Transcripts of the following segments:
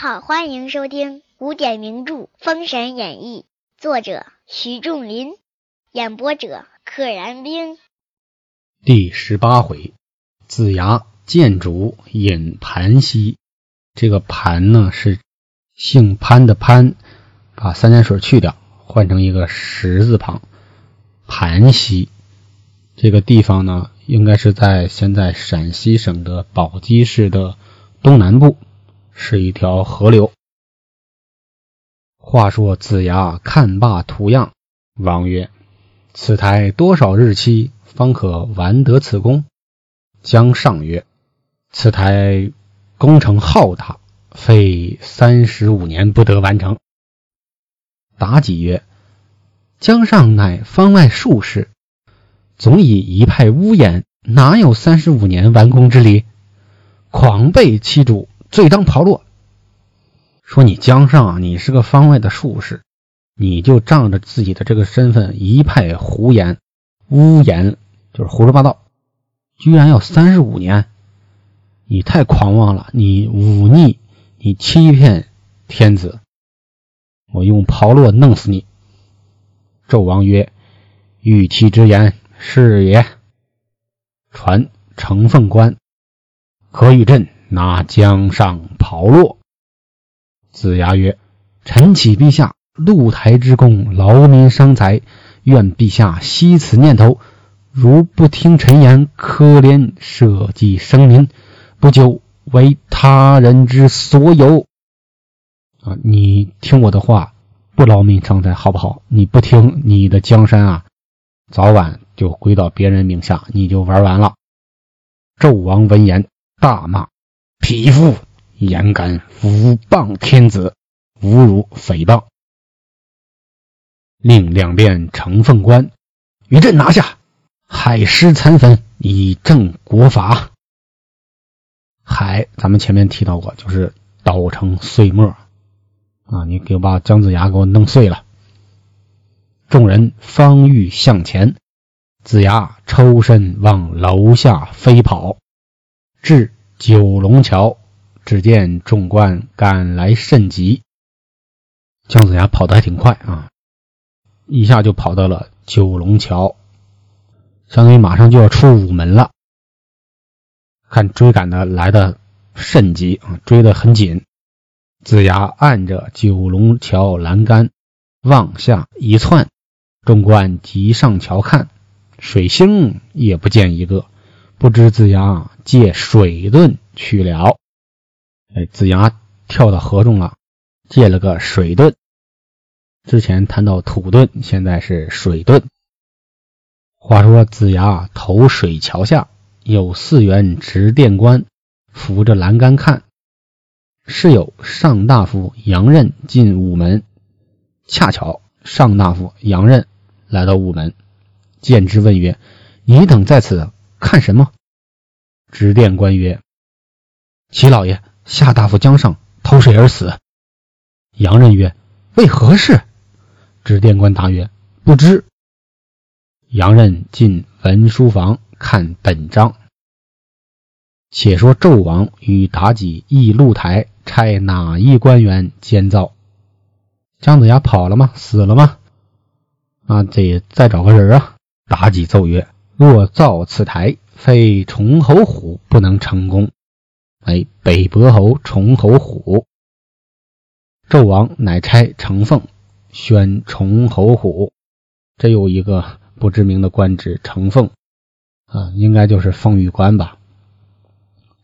好，欢迎收听古典名著《封神演义》，作者徐仲林，演播者可燃冰。第十八回，子牙见主引盘溪。这个盘呢是姓潘的潘，把三点水去掉，换成一个十字旁。盘溪这个地方呢，应该是在现在陕西省的宝鸡市的东南部。是一条河流。话说子牙看罢图样，王曰：“此台多少日期方可完得此功？”姜尚曰：“此台工程浩大，费三十五年不得完成。”妲己曰：“姜尚乃方外术士，总以一派巫言，哪有三十五年完工之理？狂悖其主。”罪当炮烙。说你姜尚，你是个方外的术士，你就仗着自己的这个身份一派胡言，污言就是胡说八道，居然要三十五年，你太狂妄了！你忤逆，你欺骗天子，我用炮烙弄死你！纣王曰：“玉其之言是也。”传承凤关，可与朕。拿江上炮烙。子牙曰：“臣启陛下，露台之功，劳民伤财，愿陛下息此念头。如不听臣言，可怜社稷生民，不久为他人之所有。”啊，你听我的话，不劳民伤财，好不好？你不听，你的江山啊，早晚就归到别人名下，你就玩完了。纣王闻言大骂。匹夫，焉敢诽谤天子，侮辱诽谤！令两边成凤关，与朕拿下，海尸残坟，以正国法。海，咱们前面提到过，就是捣成碎末啊！你给我把姜子牙给我弄碎了。众人方欲向前，子牙抽身往楼下飞跑，至。九龙桥，只见众官赶来甚急。姜子牙跑得还挺快啊，一下就跑到了九龙桥，相当于马上就要出午门了。看追赶的来的甚急啊，追得很紧。子牙按着九龙桥栏杆往下一窜，众官急上桥看，水星也不见一个。不知子牙借水遁去了。哎，子牙跳到河中了，借了个水遁。之前谈到土遁，现在是水遁。话说子牙投水桥下，有四员执殿官扶着栏杆看。是有上大夫杨任进午门，恰巧上大夫杨任来到午门，见之问曰：“你等在此？”看什么？执殿官曰：“齐老爷，夏大夫江上投水而死。”杨任曰：“为何事？”执殿官答曰：“不知。”杨任进文书房看本章。且说纣王与妲己议露台，差哪一官员监造？姜子牙跑了吗？死了吗？啊，得再找个人啊！妲己奏曰。若造此台，非崇侯虎不能成功。哎，北伯侯崇侯虎。纣王乃差成凤宣崇侯虎，这有一个不知名的官职，成凤啊，应该就是凤玉官吧。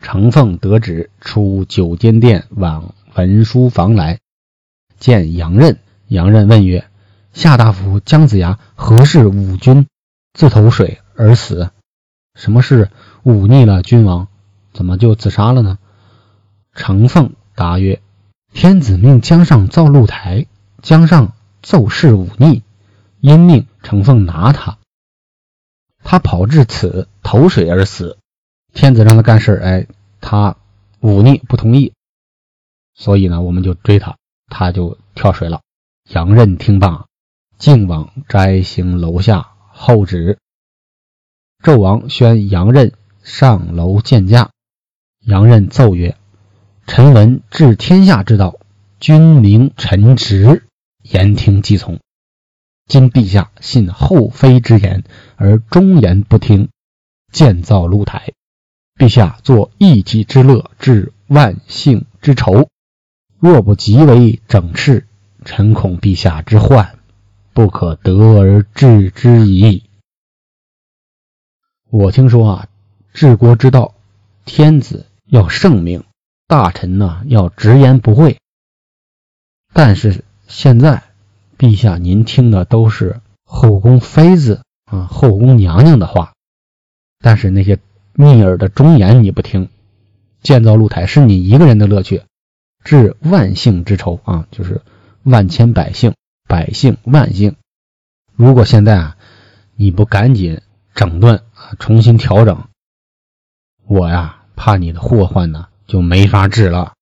成凤得旨，出九间殿往文书房来，见杨任。杨任问曰：“夏大夫姜子牙何事忤君自投水？”而死，什么是忤逆了君王？怎么就自杀了呢？程凤答曰：“天子命姜尚造露台，姜尚奏事忤逆，因命程凤拿他。他跑至此投水而死。天子让他干事，哎，他忤逆不同意，所以呢，我们就追他，他就跳水了。杨任听罢，径往斋行楼下候旨。”纣王宣杨任上楼见驾，杨任奏曰：“臣闻治天下之道，君明臣直，言听计从。今陛下信后妃之言，而忠言不听，建造露台。陛下作一己之乐，治万姓之愁。若不即为整治，臣恐陛下之患，不可得而治之矣。我听说啊，治国之道，天子要圣明，大臣呢要直言不讳。但是现在，陛下您听的都是后宫妃子啊、后宫娘娘的话，但是那些逆耳的忠言你不听。建造露台是你一个人的乐趣，治万姓之仇啊，就是万千百姓，百姓万姓。如果现在啊，你不赶紧整顿。重新调整，我呀怕你的祸患呢就没法治了。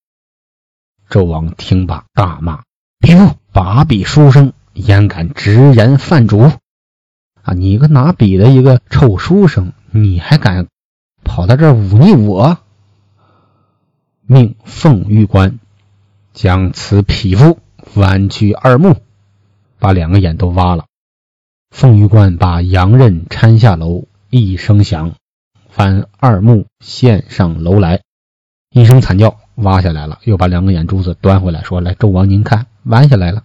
纣王听罢大骂：“匹夫，把笔书生，焉敢直言犯主？啊，你个拿笔的一个臭书生，你还敢跑到这忤逆我？”命凤玉官将此匹夫剜去二目，把两个眼都挖了。凤玉官把杨任搀下楼。一声响，翻二目献上楼来，一声惨叫，挖下来了，又把两个眼珠子端回来，说：“来，纣王您看，剜下来了。”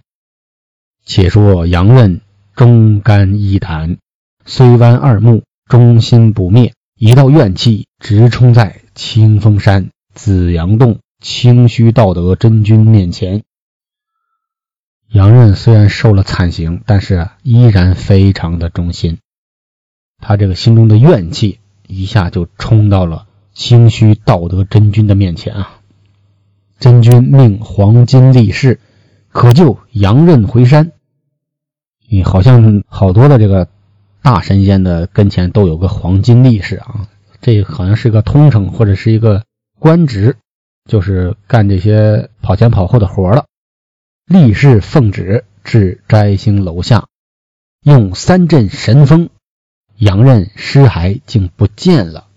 且说杨任忠肝义胆，虽剜二目，忠心不灭，一道怨气直冲在清风山紫阳洞清虚道德真君面前。杨任虽然受了惨刑，但是依然非常的忠心。他这个心中的怨气一下就冲到了清虚道德真君的面前啊！真君命黄金力士可救杨任回山。你好像好多的这个大神仙的跟前都有个黄金力士啊，这好像是个通称或者是一个官职，就是干这些跑前跑后的活了。力士奉旨至摘星楼下，用三阵神风。杨任尸骸竟不见了，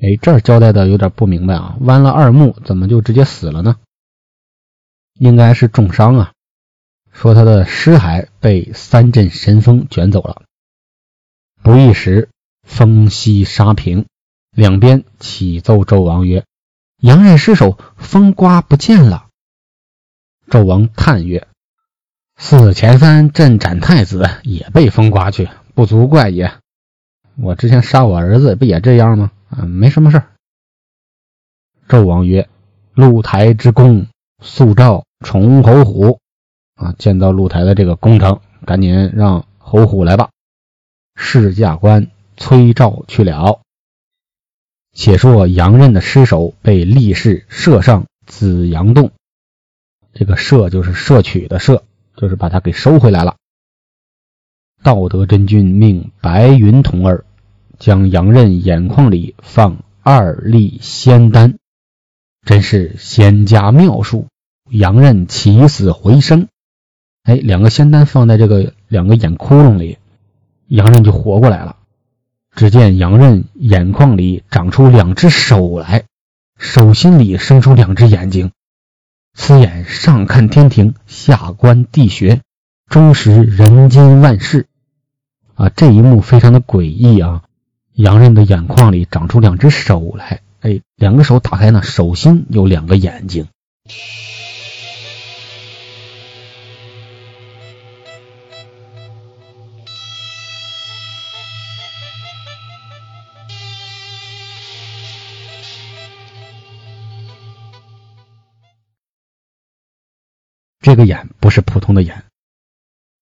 哎，这儿交代的有点不明白啊！剜了二目，怎么就直接死了呢？应该是重伤啊。说他的尸骸被三阵神风卷走了，不一时，风息沙平，两边启奏纣王曰：“杨任尸首风刮不见了。”纣王叹曰：“四前三阵斩太子也被风刮去。”不足怪也，我之前杀我儿子不也这样吗？啊，没什么事儿。纣王曰：“露台之功，速召崇侯虎。啊，建造露台的这个工程，赶紧让侯虎来吧。”侍驾官崔召去了。且说杨任的尸首被力士射上紫阳洞，这个射就是摄取的摄，就是把它给收回来了。道德真君命白云童儿将杨任眼眶里放二粒仙丹，真是仙家妙术。杨任起死回生，哎，两个仙丹放在这个两个眼窟窿里，杨任就活过来了。只见杨任眼眶里长出两只手来，手心里生出两只眼睛，此眼上看天庭，下观地穴，终识人间万事。啊，这一幕非常的诡异啊！洋人的眼眶里长出两只手来，哎，两个手打开呢，手心有两个眼睛。这个眼不是普通的眼。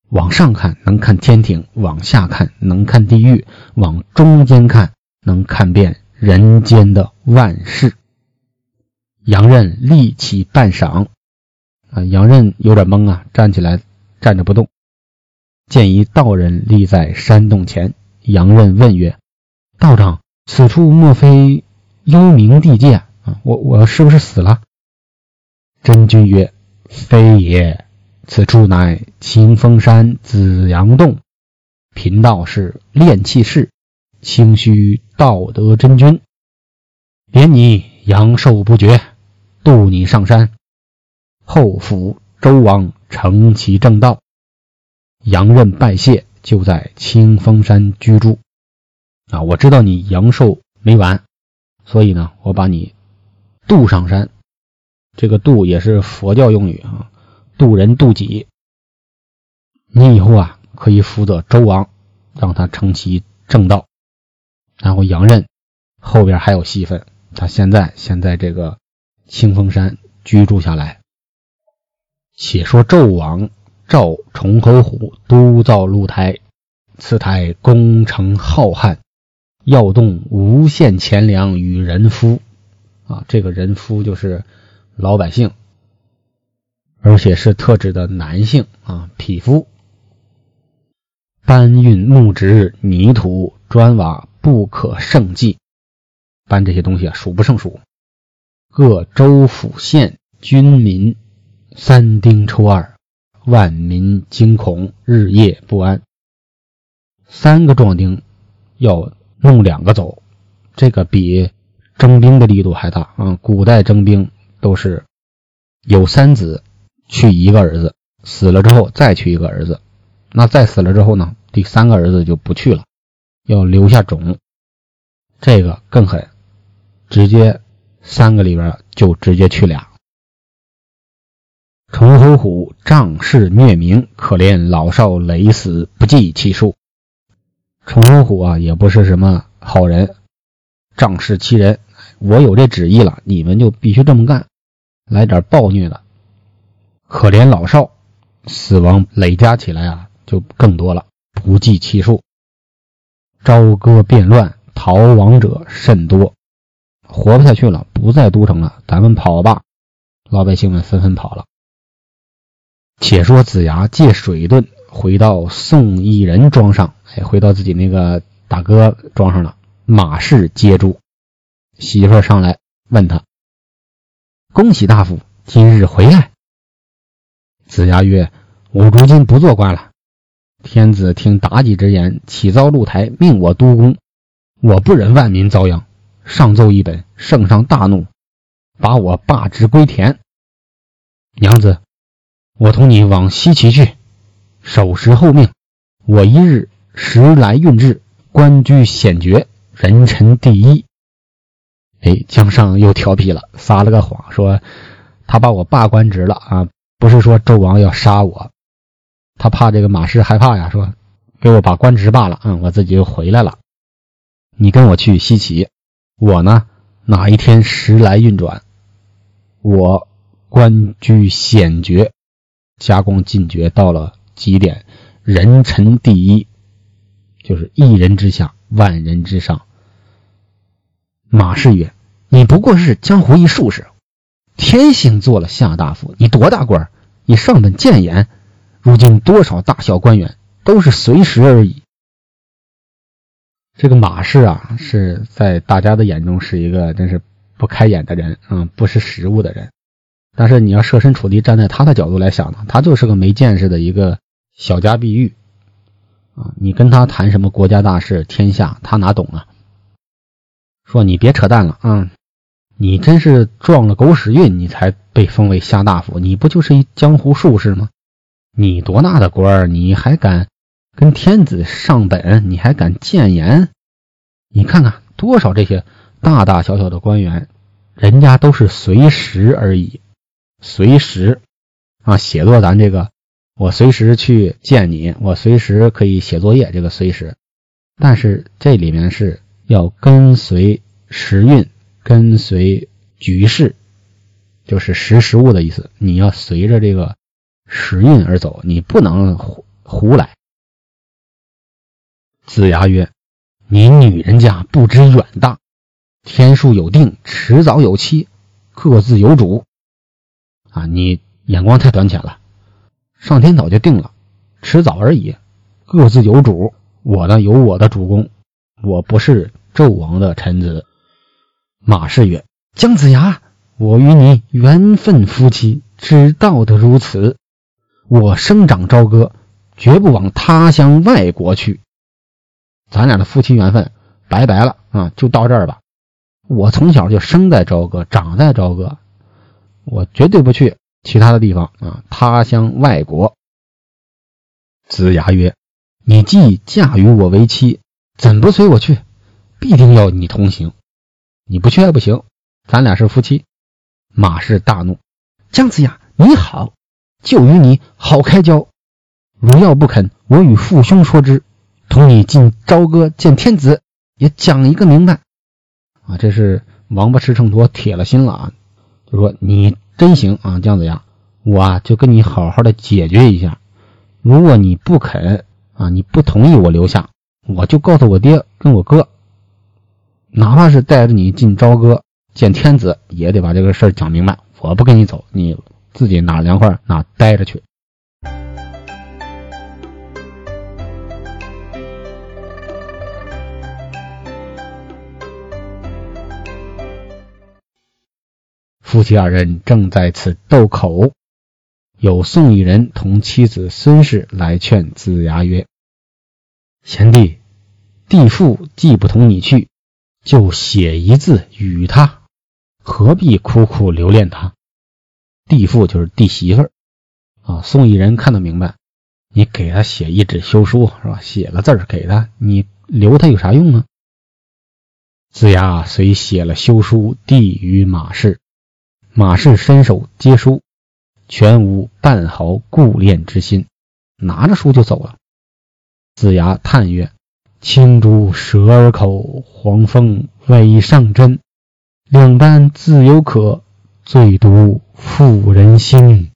往上看能看天庭，往下看能看地狱，往中间看能看遍人间的万事。杨任立起半晌，啊，杨任有点懵啊，站起来站着不动。见一道人立在山洞前，杨任问曰：“道长，此处莫非幽冥地界啊？我我是不是死了？”真君曰：“非也。”此处乃清风山紫阳洞，贫道是炼气士，清虚道德真君。怜你阳寿不绝，渡你上山。后辅周王承其正道，阳任拜谢，就在清风山居住。啊，我知道你阳寿没完，所以呢，我把你渡上山。这个渡也是佛教用语啊，渡人渡己。你以后啊，可以辅佐周王，让他承其正道。然后杨任后边还有戏份，他现在先在这个清风山居住下来。且说纣王召崇侯虎督造露台，此台工程浩瀚，要动无限钱粮与人夫。啊，这个人夫就是老百姓，而且是特指的男性啊，匹夫。搬运木质、泥土、砖瓦不可胜计，搬这些东西啊数不胜数。各州府县军民。三丁抽二，万民惊恐，日夜不安。三个壮丁要弄两个走，这个比征兵的力度还大啊！古代征兵都是有三子去一个儿子，死了之后再去一个儿子，那再死了之后呢？第三个儿子就不去了，要留下种。这个更狠，直接三个里边就直接去俩。崇侯虎仗势虐民，可怜老少累死不计其数。崇侯虎啊，也不是什么好人，仗势欺人。我有这旨意了，你们就必须这么干，来点暴虐的。可怜老少，死亡累加起来啊，就更多了，不计其数。朝歌变乱，逃亡者甚多，活不下去了，不在都城了，咱们跑吧。老百姓们纷纷跑了。且说子牙借水遁回到宋义人庄上，哎，回到自己那个大哥庄上了。马氏接住，媳妇上来问他：“恭喜大夫，今日回来。”子牙曰：“吾如今不做官了。天子听妲己之言，起造露台，命我督工。我不忍万民遭殃，上奏一本，圣上大怒，把我罢职归田。娘子。”我同你往西岐去，守时候命。我一日时来运至，官居显爵，人臣第一。哎，江上又调皮了，撒了个谎，说他把我罢官职了啊，不是说纣王要杀我，他怕这个马氏害怕呀，说给我把官职罢了，嗯，我自己就回来了。你跟我去西岐，我呢哪一天时来运转，我官居显爵。加官进爵到了极点，人臣第一，就是一人之下，万人之上。马氏曰：“你不过是江湖一术士，天幸做了下大夫，你多大官？你上本谏言，如今多少大小官员都是随时而已。”这个马氏啊，是在大家的眼中是一个真是不开眼的人，嗯，不识时务的人。但是你要设身处地站在他的角度来想呢，他就是个没见识的一个小家碧玉啊！你跟他谈什么国家大事、天下，他哪懂啊？说你别扯淡了啊！你真是撞了狗屎运，你才被封为下大夫，你不就是一江湖术士吗？你多大的官儿，你还敢跟天子上本？你还敢谏言？你看看多少这些大大小小的官员，人家都是随时而已。随时啊，写作咱这个，我随时去见你，我随时可以写作业。这个随时，但是这里面是要跟随时运，跟随局势，就是识时务的意思。你要随着这个时运而走，你不能胡胡来。子牙曰：“你女人家不知远大，天数有定，迟早有期，各自有主。”啊，你眼光太短浅了，上天早就定了，迟早而已，各自有主。我呢有我的主公，我不是纣王的臣子。马氏曰：“姜子牙，我与你缘分夫妻，只道得如此。我生长朝歌，绝不往他乡外国去。咱俩的夫妻缘分拜拜了啊，就到这儿吧。我从小就生在朝歌，长在朝歌。”我绝对不去其他的地方啊，他乡外国。”子牙曰：“你既嫁与我为妻，怎不随我去？必定要你同行。你不去也不行，咱俩是夫妻。”马氏大怒：“姜子牙，你好，就与你好开交。如要不肯，我与父兄说之，同你进朝歌见天子，也讲一个明白。”啊，这是王八吃秤砣，铁了心了啊！就说你真行啊，姜子牙，我啊就跟你好好的解决一下。如果你不肯啊，你不同意我留下，我就告诉我爹跟我哥，哪怕是带着你进朝歌见天子，也得把这个事儿讲明白。我不跟你走，你自己哪凉快哪待着去。夫妻二人正在此斗口。有宋一人同妻子孙氏来劝子牙曰：“贤弟，弟父既不同你去，就写一字与他，何必苦苦留恋他？弟父就是弟媳妇儿啊。”宋义人看得明白，你给他写一纸休书是吧？写个字儿给他，你留他有啥用呢？子牙遂写了休书递与马氏，马氏伸手接书。全无半毫顾恋之心，拿着书就走了。子牙叹曰：“青竹蛇儿口，黄蜂尾上针。两般自有可，最毒妇人心。”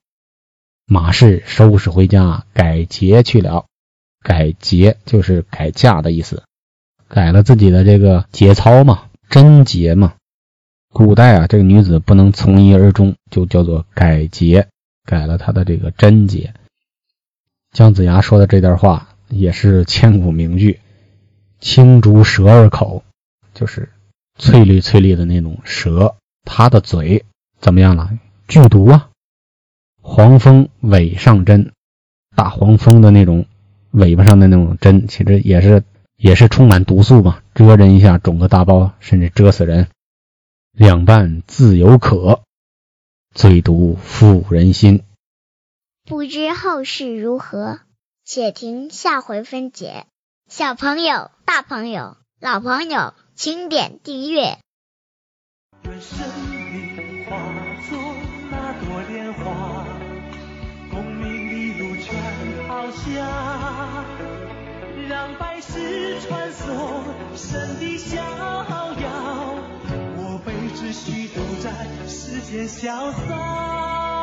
马氏收拾回家改节去了。改节就是改嫁的意思，改了自己的这个节操嘛，贞节嘛。古代啊，这个女子不能从一而终，就叫做改节。改了她的这个贞洁。姜子牙说的这段话也是千古名句：“青竹蛇儿口，就是翠绿翠绿的那种蛇，它的嘴怎么样了？剧毒啊！黄蜂尾上针，大黄蜂的那种尾巴上的那种针，其实也是也是充满毒素嘛，蛰人一下肿个大包，甚至蛰死人。两半自有可。”最毒妇人心，不知后事如何，且听下回分解。小朋友、大朋友、老朋友，请点订阅。愿生命化作那朵莲花，功名利禄全抛下，让百世传颂神的逍遥。我辈只需独在世间潇洒。